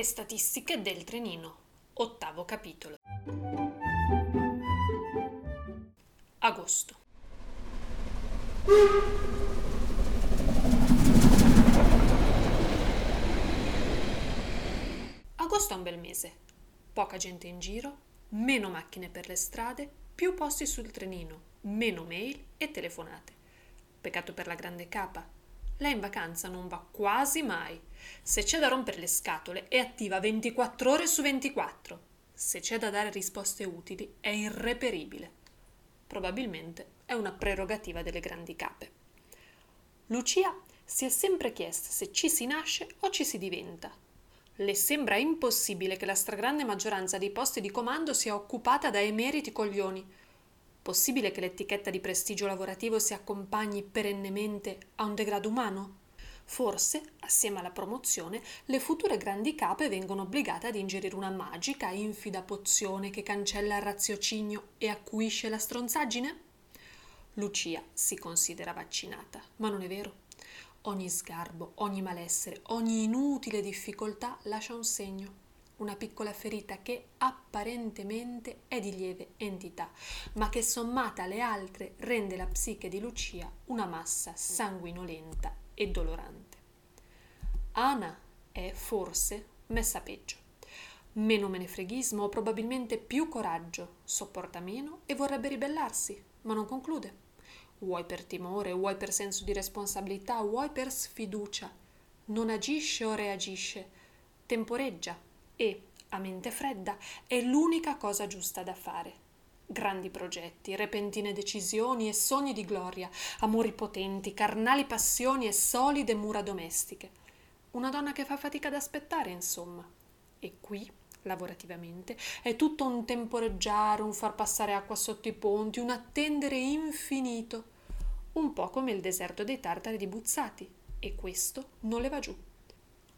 Le statistiche del trenino, ottavo capitolo. Agosto. Agosto è un bel mese. Poca gente in giro, meno macchine per le strade, più posti sul trenino, meno mail e telefonate. Peccato per la grande capa. Lei in vacanza non va quasi mai. Se c'è da rompere le scatole è attiva 24 ore su 24. Se c'è da dare risposte utili è irreperibile. Probabilmente è una prerogativa delle grandi cape. Lucia si è sempre chiesta se ci si nasce o ci si diventa. Le sembra impossibile che la stragrande maggioranza dei posti di comando sia occupata da emeriti coglioni. Possibile che l'etichetta di prestigio lavorativo si accompagni perennemente a un degrado umano? Forse, assieme alla promozione, le future grandi cape vengono obbligate ad ingerire una magica, infida pozione che cancella il raziocinio e acuisce la stronzaggine? Lucia si considera vaccinata, ma non è vero. Ogni sgarbo, ogni malessere, ogni inutile difficoltà lascia un segno, una piccola ferita che apparentemente è di lieve entità, ma che sommata alle altre rende la psiche di Lucia una massa sanguinolenta e dolorante. Ana è forse messa peggio. Meno menefreghismo probabilmente più coraggio, sopporta meno e vorrebbe ribellarsi, ma non conclude. Vuoi per timore, vuoi per senso di responsabilità, vuoi per sfiducia. Non agisce o reagisce, temporeggia e, a mente fredda, è l'unica cosa giusta da fare. Grandi progetti, repentine decisioni e sogni di gloria, amori potenti, carnali passioni e solide mura domestiche. Una donna che fa fatica ad aspettare, insomma. E qui lavorativamente, è tutto un temporeggiare, un far passare acqua sotto i ponti, un attendere infinito, un po' come il deserto dei tartari di Buzzati, e questo non le va giù.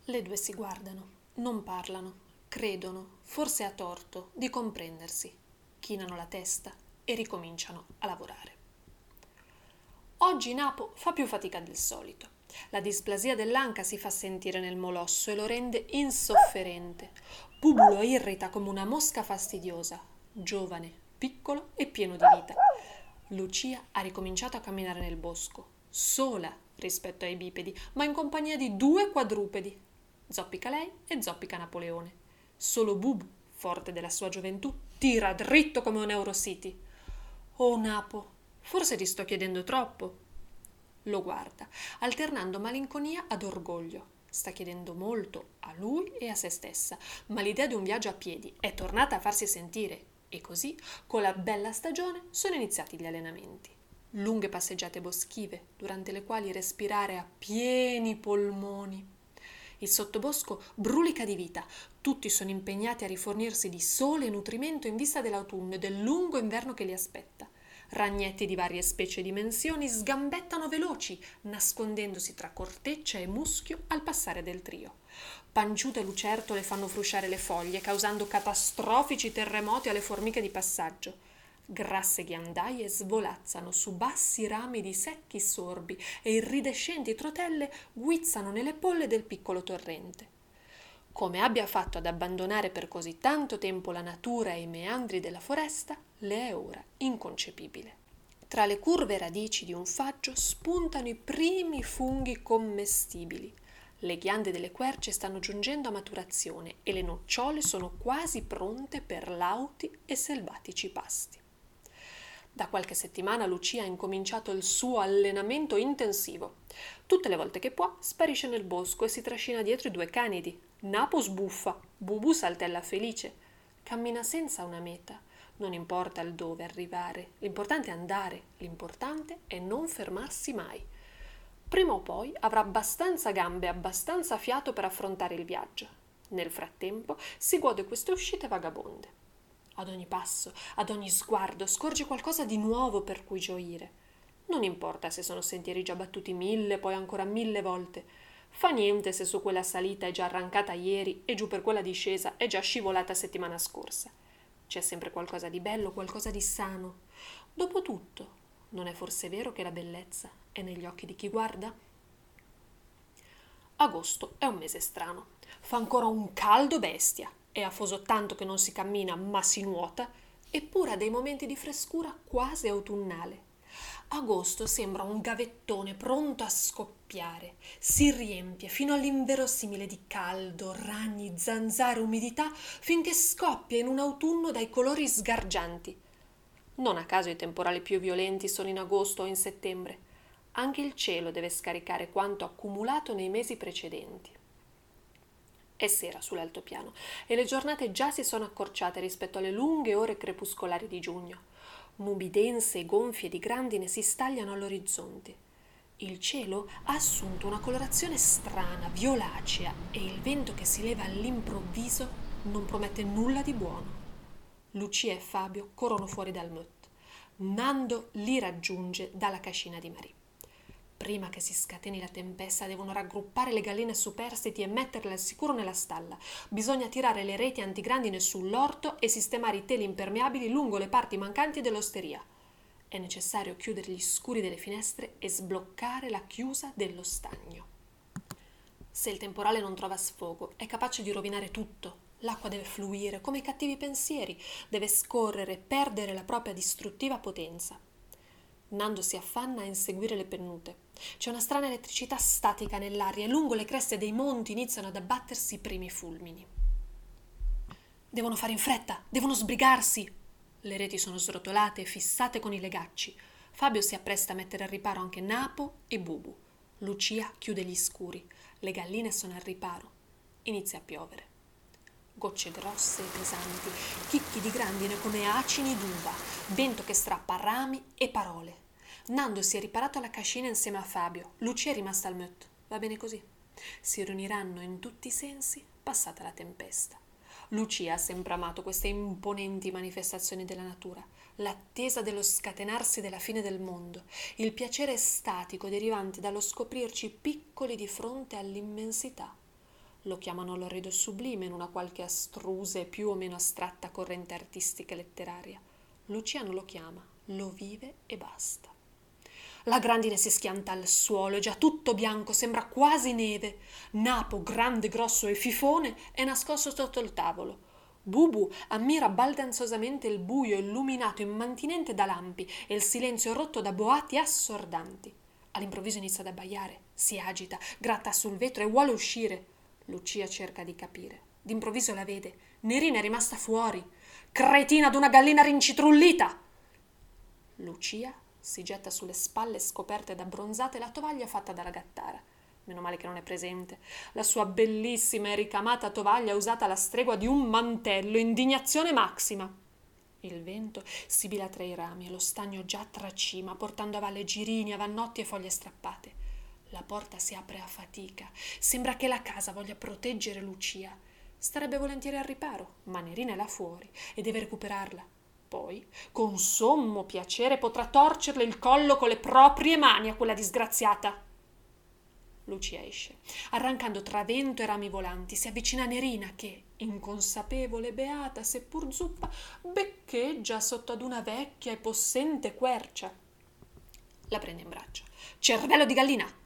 Le due si guardano, non parlano, credono, forse a torto, di comprendersi, chinano la testa e ricominciano a lavorare. Oggi Napo fa più fatica del solito. La displasia dell'anca si fa sentire nel molosso e lo rende insofferente. Bubu lo irrita come una mosca fastidiosa, giovane, piccolo e pieno di vita. Lucia ha ricominciato a camminare nel bosco, sola rispetto ai bipedi, ma in compagnia di due quadrupedi. Zoppica lei e zoppica Napoleone. Solo Bubu, forte della sua gioventù, tira dritto come un Eurocity. Oh Napo, forse ti sto chiedendo troppo. Lo guarda, alternando malinconia ad orgoglio. Sta chiedendo molto a lui e a se stessa, ma l'idea di un viaggio a piedi è tornata a farsi sentire e così, con la bella stagione, sono iniziati gli allenamenti. Lunghe passeggiate boschive, durante le quali respirare a pieni polmoni. Il sottobosco brulica di vita, tutti sono impegnati a rifornirsi di sole e nutrimento in vista dell'autunno e del lungo inverno che li aspetta. Ragnetti di varie specie e dimensioni sgambettano veloci, nascondendosi tra corteccia e muschio al passare del trio. Panciute lucertole fanno frusciare le foglie, causando catastrofici terremoti alle formiche di passaggio. Grasse ghiandaie svolazzano su bassi rami di secchi sorbi e iridescenti trotelle guizzano nelle polle del piccolo torrente. Come abbia fatto ad abbandonare per così tanto tempo la natura e i meandri della foresta, le è ora inconcepibile. Tra le curve radici di un faggio spuntano i primi funghi commestibili. Le ghiande delle querce stanno giungendo a maturazione e le nocciole sono quasi pronte per lauti e selvatici pasti. Da qualche settimana Lucia ha incominciato il suo allenamento intensivo. Tutte le volte che può sparisce nel bosco e si trascina dietro i due canidi. Napo sbuffa, Bubu saltella felice. Cammina senza una meta. Non importa il dove arrivare, l'importante è andare, l'importante è non fermarsi mai. Prima o poi avrà abbastanza gambe e abbastanza fiato per affrontare il viaggio. Nel frattempo si gode queste uscite vagabonde. Ad ogni passo, ad ogni sguardo, scorge qualcosa di nuovo per cui gioire. Non importa se sono sentieri già battuti mille, poi ancora mille volte. Fa niente se su quella salita è già arrancata ieri e giù per quella discesa è già scivolata settimana scorsa. C'è sempre qualcosa di bello, qualcosa di sano. Dopotutto, non è forse vero che la bellezza è negli occhi di chi guarda? Agosto è un mese strano. Fa ancora un caldo bestia, è afoso tanto che non si cammina ma si nuota, eppure ha dei momenti di frescura quasi autunnale. Agosto sembra un gavettone pronto a scoppiare, si riempie fino all'inverosimile di caldo, ragni, zanzare, umidità, finché scoppia in un autunno dai colori sgargianti. Non a caso i temporali più violenti sono in agosto o in settembre anche il cielo deve scaricare quanto accumulato nei mesi precedenti. È sera sull'altopiano e le giornate già si sono accorciate rispetto alle lunghe ore crepuscolari di giugno. Nubi dense e gonfie di grandine si stagliano all'orizzonte. Il cielo ha assunto una colorazione strana, violacea, e il vento che si leva all'improvviso non promette nulla di buono. Lucia e Fabio corrono fuori dal mut. Nando li raggiunge dalla cascina di Marie. Prima che si scateni la tempesta devono raggruppare le galline superstiti e metterle al sicuro nella stalla. Bisogna tirare le reti antigrandine sull'orto e sistemare i teli impermeabili lungo le parti mancanti dell'osteria. È necessario chiudere gli scuri delle finestre e sbloccare la chiusa dello stagno. Se il temporale non trova sfogo, è capace di rovinare tutto. L'acqua deve fluire come i cattivi pensieri, deve scorrere e perdere la propria distruttiva potenza. Nando si affanna a inseguire le pennute. C'è una strana elettricità statica nell'aria e lungo le creste dei monti iniziano ad abbattersi i primi fulmini. Devono fare in fretta, devono sbrigarsi. Le reti sono srotolate e fissate con i legacci. Fabio si appresta a mettere al riparo anche Napo e Bubu. Lucia chiude gli scuri. Le galline sono al riparo. Inizia a piovere. Gocce grosse e pesanti, chicchi di grandine come acini d'uva, vento che strappa rami e parole. Nando si è riparato alla cascina insieme a Fabio. Lucia è rimasta al Mött. Va bene così. Si riuniranno in tutti i sensi passata la tempesta. Lucia ha sempre amato queste imponenti manifestazioni della natura, l'attesa dello scatenarsi della fine del mondo, il piacere estatico derivante dallo scoprirci piccoli di fronte all'immensità. Lo chiamano l'orrido sublime in una qualche astrusa e più o meno astratta corrente artistica e letteraria. Lucia non lo chiama, lo vive e basta. La grandine si schianta al suolo, è già tutto bianco, sembra quasi neve. Napo, grande, grosso e fifone, è nascosto sotto il tavolo. Bubu ammira baldanzosamente il buio illuminato immantinente da lampi e il silenzio rotto da boati assordanti. All'improvviso inizia ad abbaiare, si agita, gratta sul vetro e vuole uscire. Lucia cerca di capire. D'improvviso la vede. Nerina è rimasta fuori. Cretina d'una gallina rincitrullita! Lucia si getta sulle spalle scoperte ed abbronzate la tovaglia fatta dalla gattara. Meno male che non è presente. La sua bellissima e ricamata tovaglia usata alla stregua di un mantello, indignazione massima. Il vento sibila tra i rami e lo stagno già tracima, portando a valle girini, avannotti e foglie strappate. La porta si apre a fatica. Sembra che la casa voglia proteggere Lucia. Starebbe volentieri al riparo, ma Nerina è là fuori e deve recuperarla. Poi, con sommo piacere, potrà torcerle il collo con le proprie mani a quella disgraziata. Lucia esce, arrancando tra vento e rami volanti, si avvicina a Nerina che, inconsapevole e beata, seppur zuppa, beccheggia sotto ad una vecchia e possente quercia. La prende in braccio. Cervello di gallina!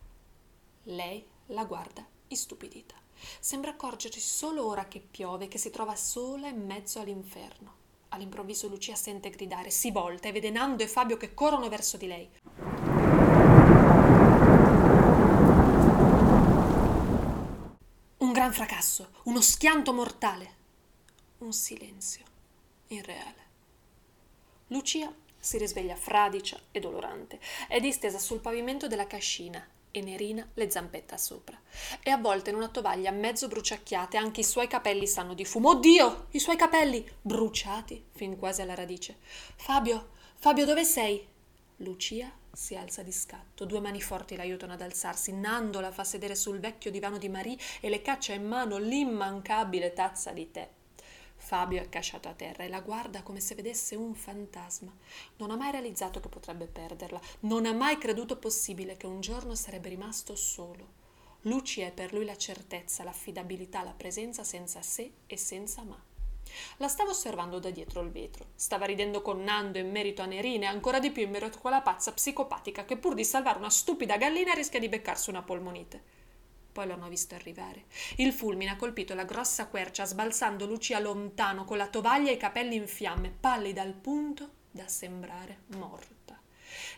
Lei la guarda istupidita. Sembra accorgersi solo ora che piove che si trova sola in mezzo all'inferno. All'improvviso Lucia sente gridare, si volta e vede Nando e Fabio che corrono verso di lei. Un gran fracasso, uno schianto mortale, un silenzio irreale. Lucia si risveglia fradicia e dolorante. È distesa sul pavimento della cascina e Nerina le zampetta sopra. È avvolta in una tovaglia mezzo bruciacchiata anche i suoi capelli sanno di fumo. Oddio! I suoi capelli! Bruciati fin quasi alla radice. Fabio! Fabio, dove sei? Lucia si alza di scatto, due mani forti l'aiutano ad alzarsi. Nando la fa sedere sul vecchio divano di Marie e le caccia in mano l'immancabile tazza di tè. Fabio è casciato a terra e la guarda come se vedesse un fantasma. Non ha mai realizzato che potrebbe perderla, non ha mai creduto possibile che un giorno sarebbe rimasto solo. Lucia è per lui la certezza, l'affidabilità, la presenza senza sé e senza ma. La stava osservando da dietro il vetro. Stava ridendo con Nando in merito a Nerina e ancora di più in merito a quella pazza psicopatica che pur di salvare una stupida gallina rischia di beccarsi una polmonite. Poi l'hanno visto arrivare. Il fulmine ha colpito la grossa quercia, sbalzando Lucia lontano con la tovaglia e i capelli in fiamme, pallida al punto da sembrare morta.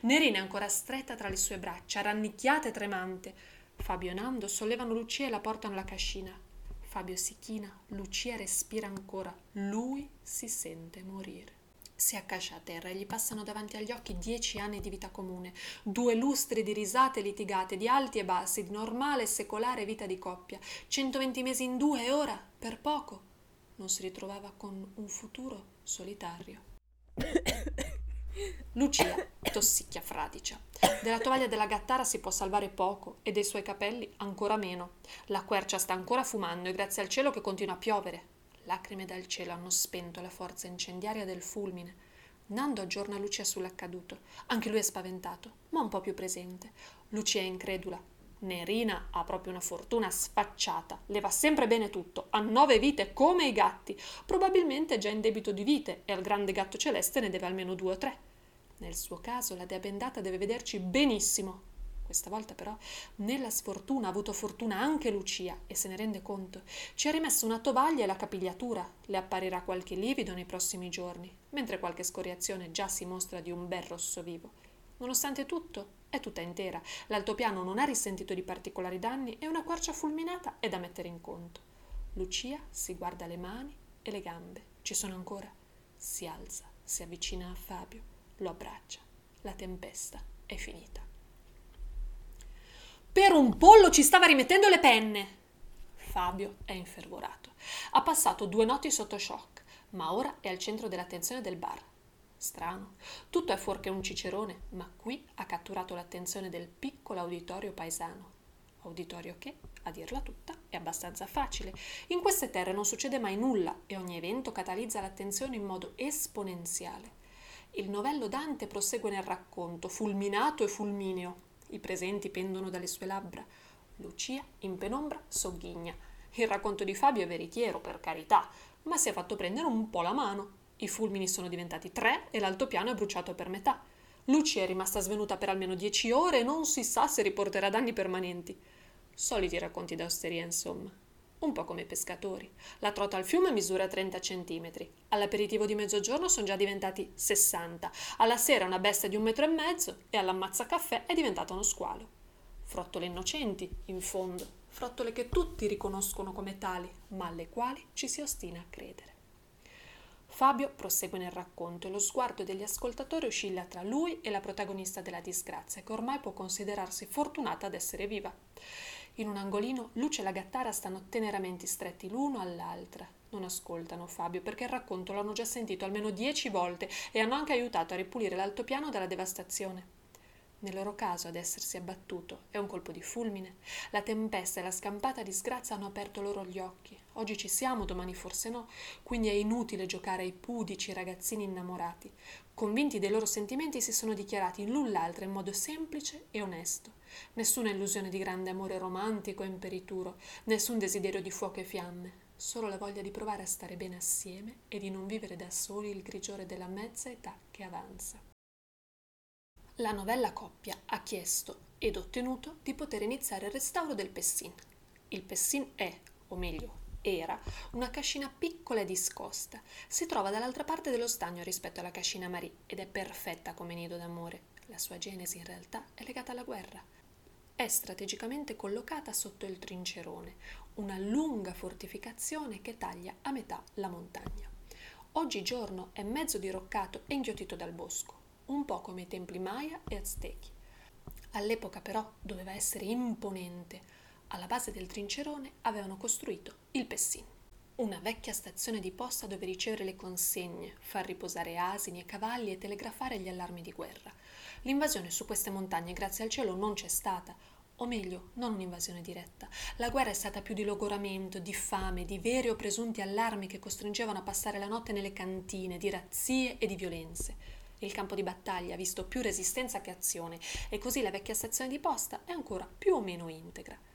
Nerina è ancora stretta tra le sue braccia, rannicchiata e tremante. Fabio e Nando sollevano Lucia e la portano alla cascina. Fabio si china, Lucia respira ancora, lui si sente morire. Si accascia a terra e gli passano davanti agli occhi dieci anni di vita comune, due lustri di risate litigate, di alti e bassi, di normale e secolare vita di coppia, 120 mesi in due e ora, per poco, non si ritrovava con un futuro solitario. Lucia tossicchia fradicia. Della tovaglia della gattara si può salvare poco e dei suoi capelli ancora meno. La quercia sta ancora fumando e grazie al cielo che continua a piovere. Lacrime dal cielo hanno spento la forza incendiaria del fulmine. Nando aggiorna Lucia sull'accaduto. Anche lui è spaventato, ma un po' più presente. Lucia è incredula. Nerina ha proprio una fortuna sfacciata, le va sempre bene tutto, ha nove vite come i gatti, probabilmente è già in debito di vite e al grande gatto celeste ne deve almeno due o tre. Nel suo caso la dea bendata deve vederci benissimo. Questa volta però nella sfortuna ha avuto fortuna anche Lucia e se ne rende conto. Ci ha rimesso una tovaglia e la capigliatura. Le apparirà qualche livido nei prossimi giorni, mentre qualche scoriazione già si mostra di un bel rosso vivo. Nonostante tutto, è tutta intera. L'altopiano non ha risentito di particolari danni e una quercia fulminata è da mettere in conto. Lucia si guarda le mani e le gambe. Ci sono ancora. Si alza, si avvicina a Fabio lo abbraccia. La tempesta è finita. Per un pollo ci stava rimettendo le penne. Fabio è infervorato. Ha passato due notti sotto shock, ma ora è al centro dell'attenzione del bar. Strano, tutto è fuorché un cicerone, ma qui ha catturato l'attenzione del piccolo auditorio paesano. Auditorio che, a dirla tutta, è abbastanza facile. In queste terre non succede mai nulla e ogni evento catalizza l'attenzione in modo esponenziale. Il novello Dante prosegue nel racconto, fulminato e fulmineo. I presenti pendono dalle sue labbra. Lucia, in penombra, sogghigna. Il racconto di Fabio è veritiero, per carità, ma si è fatto prendere un po' la mano. I fulmini sono diventati tre e l'altopiano è bruciato per metà. Lucia è rimasta svenuta per almeno dieci ore e non si sa se riporterà danni permanenti. Soliti racconti d'austeria, insomma un po' come i pescatori. La trota al fiume misura 30 cm, all'aperitivo di mezzogiorno sono già diventati 60, alla sera una bestia di un metro e mezzo e all'ammazza caffè è diventata uno squalo. Frottole innocenti, in fondo, frottole che tutti riconoscono come tali, ma alle quali ci si ostina a credere. Fabio prosegue nel racconto e lo sguardo degli ascoltatori oscilla tra lui e la protagonista della disgrazia, che ormai può considerarsi fortunata ad essere viva. In un angolino Luce e la gattara stanno teneramente stretti l'uno all'altra. Non ascoltano Fabio perché il racconto l'hanno già sentito almeno dieci volte e hanno anche aiutato a ripulire l'altopiano dalla devastazione. Nel loro caso ad essersi abbattuto è un colpo di fulmine. La tempesta e la scampata disgrazia hanno aperto loro gli occhi. Oggi ci siamo, domani forse no, quindi è inutile giocare ai pudici ragazzini innamorati. Convinti dei loro sentimenti si sono dichiarati l'un l'altro in modo semplice e onesto. Nessuna illusione di grande amore romantico e imperituro, nessun desiderio di fuoco e fiamme, solo la voglia di provare a stare bene assieme e di non vivere da soli il grigiore della mezza età che avanza. La novella coppia ha chiesto ed ottenuto di poter iniziare il restauro del Pessin. Il Pessin è, o meglio, era una cascina piccola e discosta. Si trova dall'altra parte dello stagno rispetto alla cascina Marie ed è perfetta come nido d'amore. La sua genesi in realtà è legata alla guerra è strategicamente collocata sotto il Trincerone, una lunga fortificazione che taglia a metà la montagna. Oggigiorno è mezzo diroccato e inghiottito dal bosco, un po' come i templi Maya e Aztechi. All'epoca però doveva essere imponente. Alla base del Trincerone avevano costruito il Pessin, una vecchia stazione di posta dove ricevere le consegne, far riposare asini e cavalli e telegrafare gli allarmi di guerra. L'invasione su queste montagne, grazie al cielo, non c'è stata, o meglio, non un'invasione diretta. La guerra è stata più di logoramento, di fame, di veri o presunti allarmi che costringevano a passare la notte nelle cantine, di razzie e di violenze. Il campo di battaglia ha visto più resistenza che azione e così la vecchia stazione di posta è ancora più o meno integra.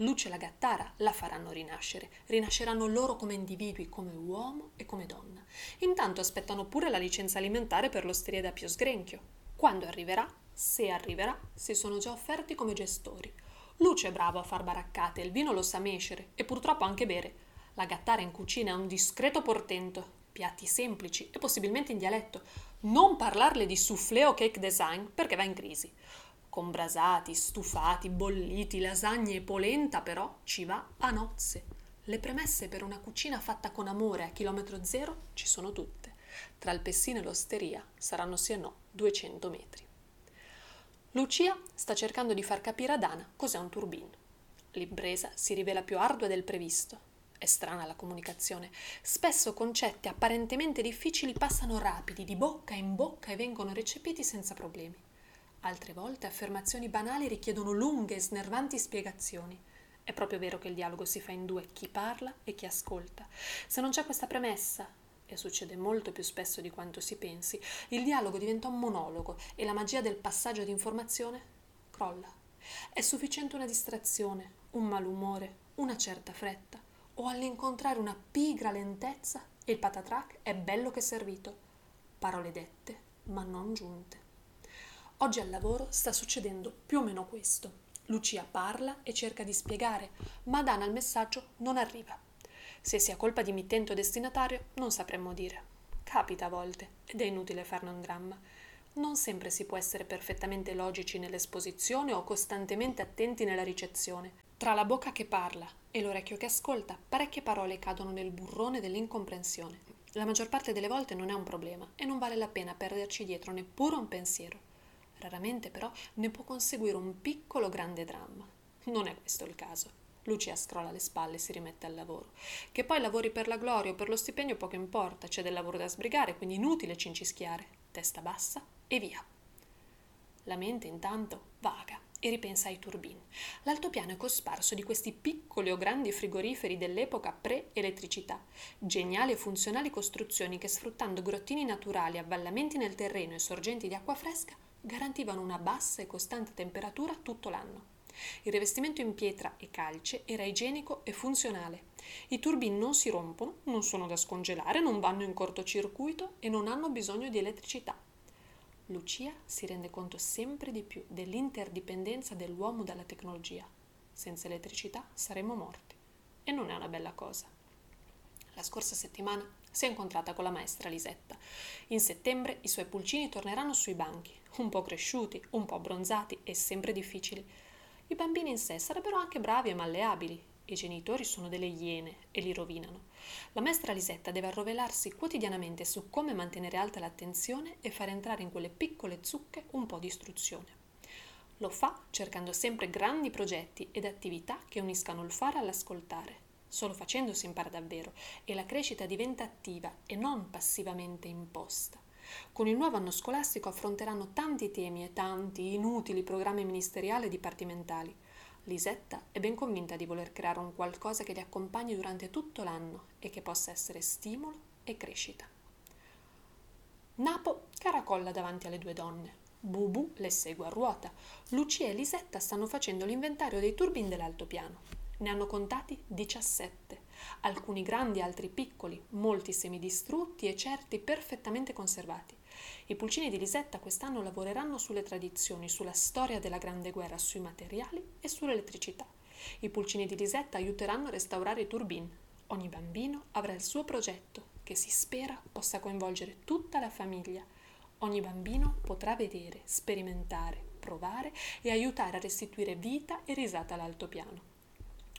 Luce e la gattara la faranno rinascere, rinasceranno loro come individui, come uomo e come donna. Intanto aspettano pure la licenza alimentare per l'osteria da Pio Sgrenchio. Quando arriverà, se arriverà, si sono già offerti come gestori. Lucio è bravo a far baraccate, il vino lo sa mescere e purtroppo anche bere. La gattara in cucina ha un discreto portento, piatti semplici e possibilmente in dialetto. Non parlarle di soufflé o cake design perché va in crisi. Con brasati, stufati, bolliti, lasagne e polenta però ci va a nozze. Le premesse per una cucina fatta con amore a chilometro zero ci sono tutte. Tra il Pessino e l'osteria saranno sì e no 200 metri. Lucia sta cercando di far capire ad Ana cos'è un turbin. L'impresa si rivela più ardua del previsto. È strana la comunicazione. Spesso concetti apparentemente difficili passano rapidi, di bocca in bocca e vengono recepiti senza problemi. Altre volte affermazioni banali richiedono lunghe e snervanti spiegazioni. È proprio vero che il dialogo si fa in due, chi parla e chi ascolta. Se non c'è questa premessa, e succede molto più spesso di quanto si pensi, il dialogo diventa un monologo e la magia del passaggio di informazione crolla. È sufficiente una distrazione, un malumore, una certa fretta, o all'incontrare una pigra lentezza e il patatrac è bello che servito. Parole dette, ma non giunte. Oggi al lavoro sta succedendo più o meno questo. Lucia parla e cerca di spiegare, ma Dana il messaggio non arriva. Se sia colpa di mittente o destinatario, non sapremmo dire. Capita a volte, ed è inutile farne un dramma. Non sempre si può essere perfettamente logici nell'esposizione o costantemente attenti nella ricezione. Tra la bocca che parla e l'orecchio che ascolta, parecchie parole cadono nel burrone dell'incomprensione. La maggior parte delle volte non è un problema e non vale la pena perderci dietro neppure un pensiero. Raramente però ne può conseguire un piccolo grande dramma. Non è questo il caso. Lucia scrolla le spalle e si rimette al lavoro. Che poi lavori per la gloria o per lo stipendio poco importa, c'è del lavoro da sbrigare, quindi inutile cincischiare. Testa bassa e via. La mente intanto vaga e ripensa ai turbini. L'altopiano è cosparso di questi piccoli o grandi frigoriferi dell'epoca pre-elettricità, geniali e funzionali costruzioni che sfruttando grottini naturali, avvallamenti nel terreno e sorgenti di acqua fresca garantivano una bassa e costante temperatura tutto l'anno. Il rivestimento in pietra e calce era igienico e funzionale. I turbini non si rompono, non sono da scongelare, non vanno in cortocircuito e non hanno bisogno di elettricità. Lucia si rende conto sempre di più dell'interdipendenza dell'uomo dalla tecnologia. Senza elettricità saremmo morti. E non è una bella cosa. La scorsa settimana si è incontrata con la maestra Lisetta. In settembre i suoi pulcini torneranno sui banchi, un po' cresciuti, un po' abbronzati e sempre difficili. I bambini in sé sarebbero anche bravi e malleabili. I genitori sono delle iene e li rovinano. La maestra Lisetta deve arrovelarsi quotidianamente su come mantenere alta l'attenzione e far entrare in quelle piccole zucche un po' di istruzione. Lo fa cercando sempre grandi progetti ed attività che uniscano il fare all'ascoltare Solo facendo si impara davvero e la crescita diventa attiva e non passivamente imposta. Con il nuovo anno scolastico affronteranno tanti temi e tanti inutili programmi ministeriali e dipartimentali. Lisetta è ben convinta di voler creare un qualcosa che li accompagni durante tutto l'anno e che possa essere stimolo e crescita. Napo caracolla davanti alle due donne. Bubu le segue a ruota. Lucia e Lisetta stanno facendo l'inventario dei turbini dell'altopiano. Ne hanno contati 17, alcuni grandi, altri piccoli, molti semidistrutti e certi perfettamente conservati. I pulcini di Lisetta quest'anno lavoreranno sulle tradizioni, sulla storia della Grande Guerra, sui materiali e sull'elettricità. I pulcini di Lisetta aiuteranno a restaurare i turbini. Ogni bambino avrà il suo progetto, che si spera possa coinvolgere tutta la famiglia. Ogni bambino potrà vedere, sperimentare, provare e aiutare a restituire vita e risata all'altopiano.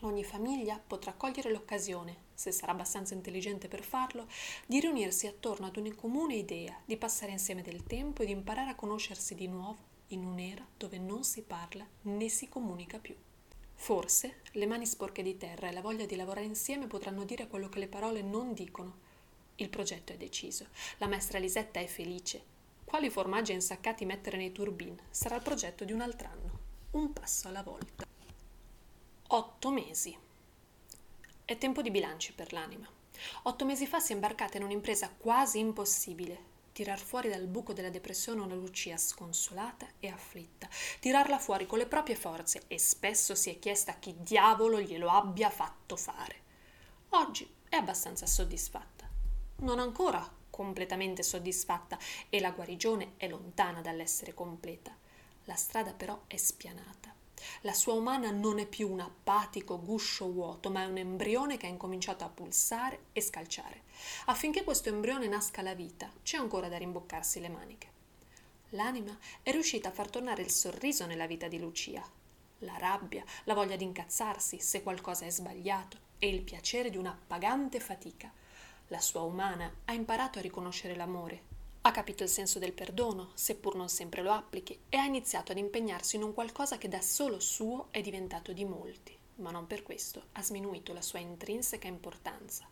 Ogni famiglia potrà cogliere l'occasione, se sarà abbastanza intelligente per farlo, di riunirsi attorno ad una comune idea, di passare insieme del tempo e di imparare a conoscersi di nuovo in un'era dove non si parla né si comunica più. Forse le mani sporche di terra e la voglia di lavorare insieme potranno dire quello che le parole non dicono. Il progetto è deciso. La maestra Lisetta è felice. Quali formaggi insaccati mettere nei turbin sarà il progetto di un altro anno. Un passo alla volta. Otto mesi. È tempo di bilanci per l'anima. Otto mesi fa si è imbarcata in un'impresa quasi impossibile. Tirar fuori dal buco della depressione una Lucia sconsolata e afflitta. Tirarla fuori con le proprie forze e spesso si è chiesta chi diavolo glielo abbia fatto fare. Oggi è abbastanza soddisfatta. Non ancora completamente soddisfatta e la guarigione è lontana dall'essere completa. La strada però è spianata La sua umana non è più un apatico guscio vuoto, ma è un embrione che ha incominciato a pulsare e scalciare. Affinché questo embrione nasca la vita, c'è ancora da rimboccarsi le maniche. L'anima è riuscita a far tornare il sorriso nella vita di Lucia, la rabbia, la voglia di incazzarsi se qualcosa è sbagliato e il piacere di un'appagante fatica. La sua umana ha imparato a riconoscere l'amore, ha capito il senso del perdono, seppur non sempre lo applichi, e ha iniziato ad impegnarsi in un qualcosa che da solo suo è diventato di molti, ma non per questo ha sminuito la sua intrinseca importanza.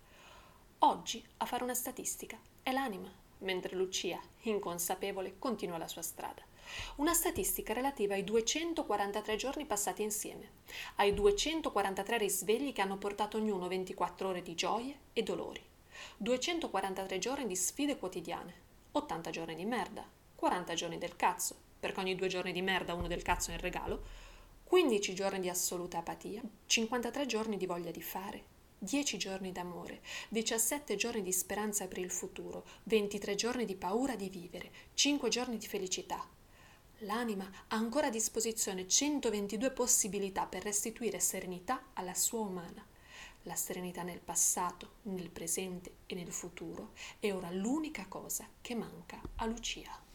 Oggi a fare una statistica è l'anima, mentre Lucia, inconsapevole, continua la sua strada. Una statistica relativa ai 243 giorni passati insieme, ai 243 risvegli che hanno portato ognuno 24 ore di gioie e dolori, 243 giorni di sfide quotidiane, 80 giorni di merda, 40 giorni del cazzo, perché ogni due giorni di merda uno del cazzo è in regalo, 15 giorni di assoluta apatia, 53 giorni di voglia di fare, 10 giorni d'amore, 17 giorni di speranza per il futuro, 23 giorni di paura di vivere, 5 giorni di felicità. L'anima ha ancora a disposizione 122 possibilità per restituire serenità alla sua umana la serenità nel passato, nel presente e nel futuro è ora l'unica cosa che manca a Lucia.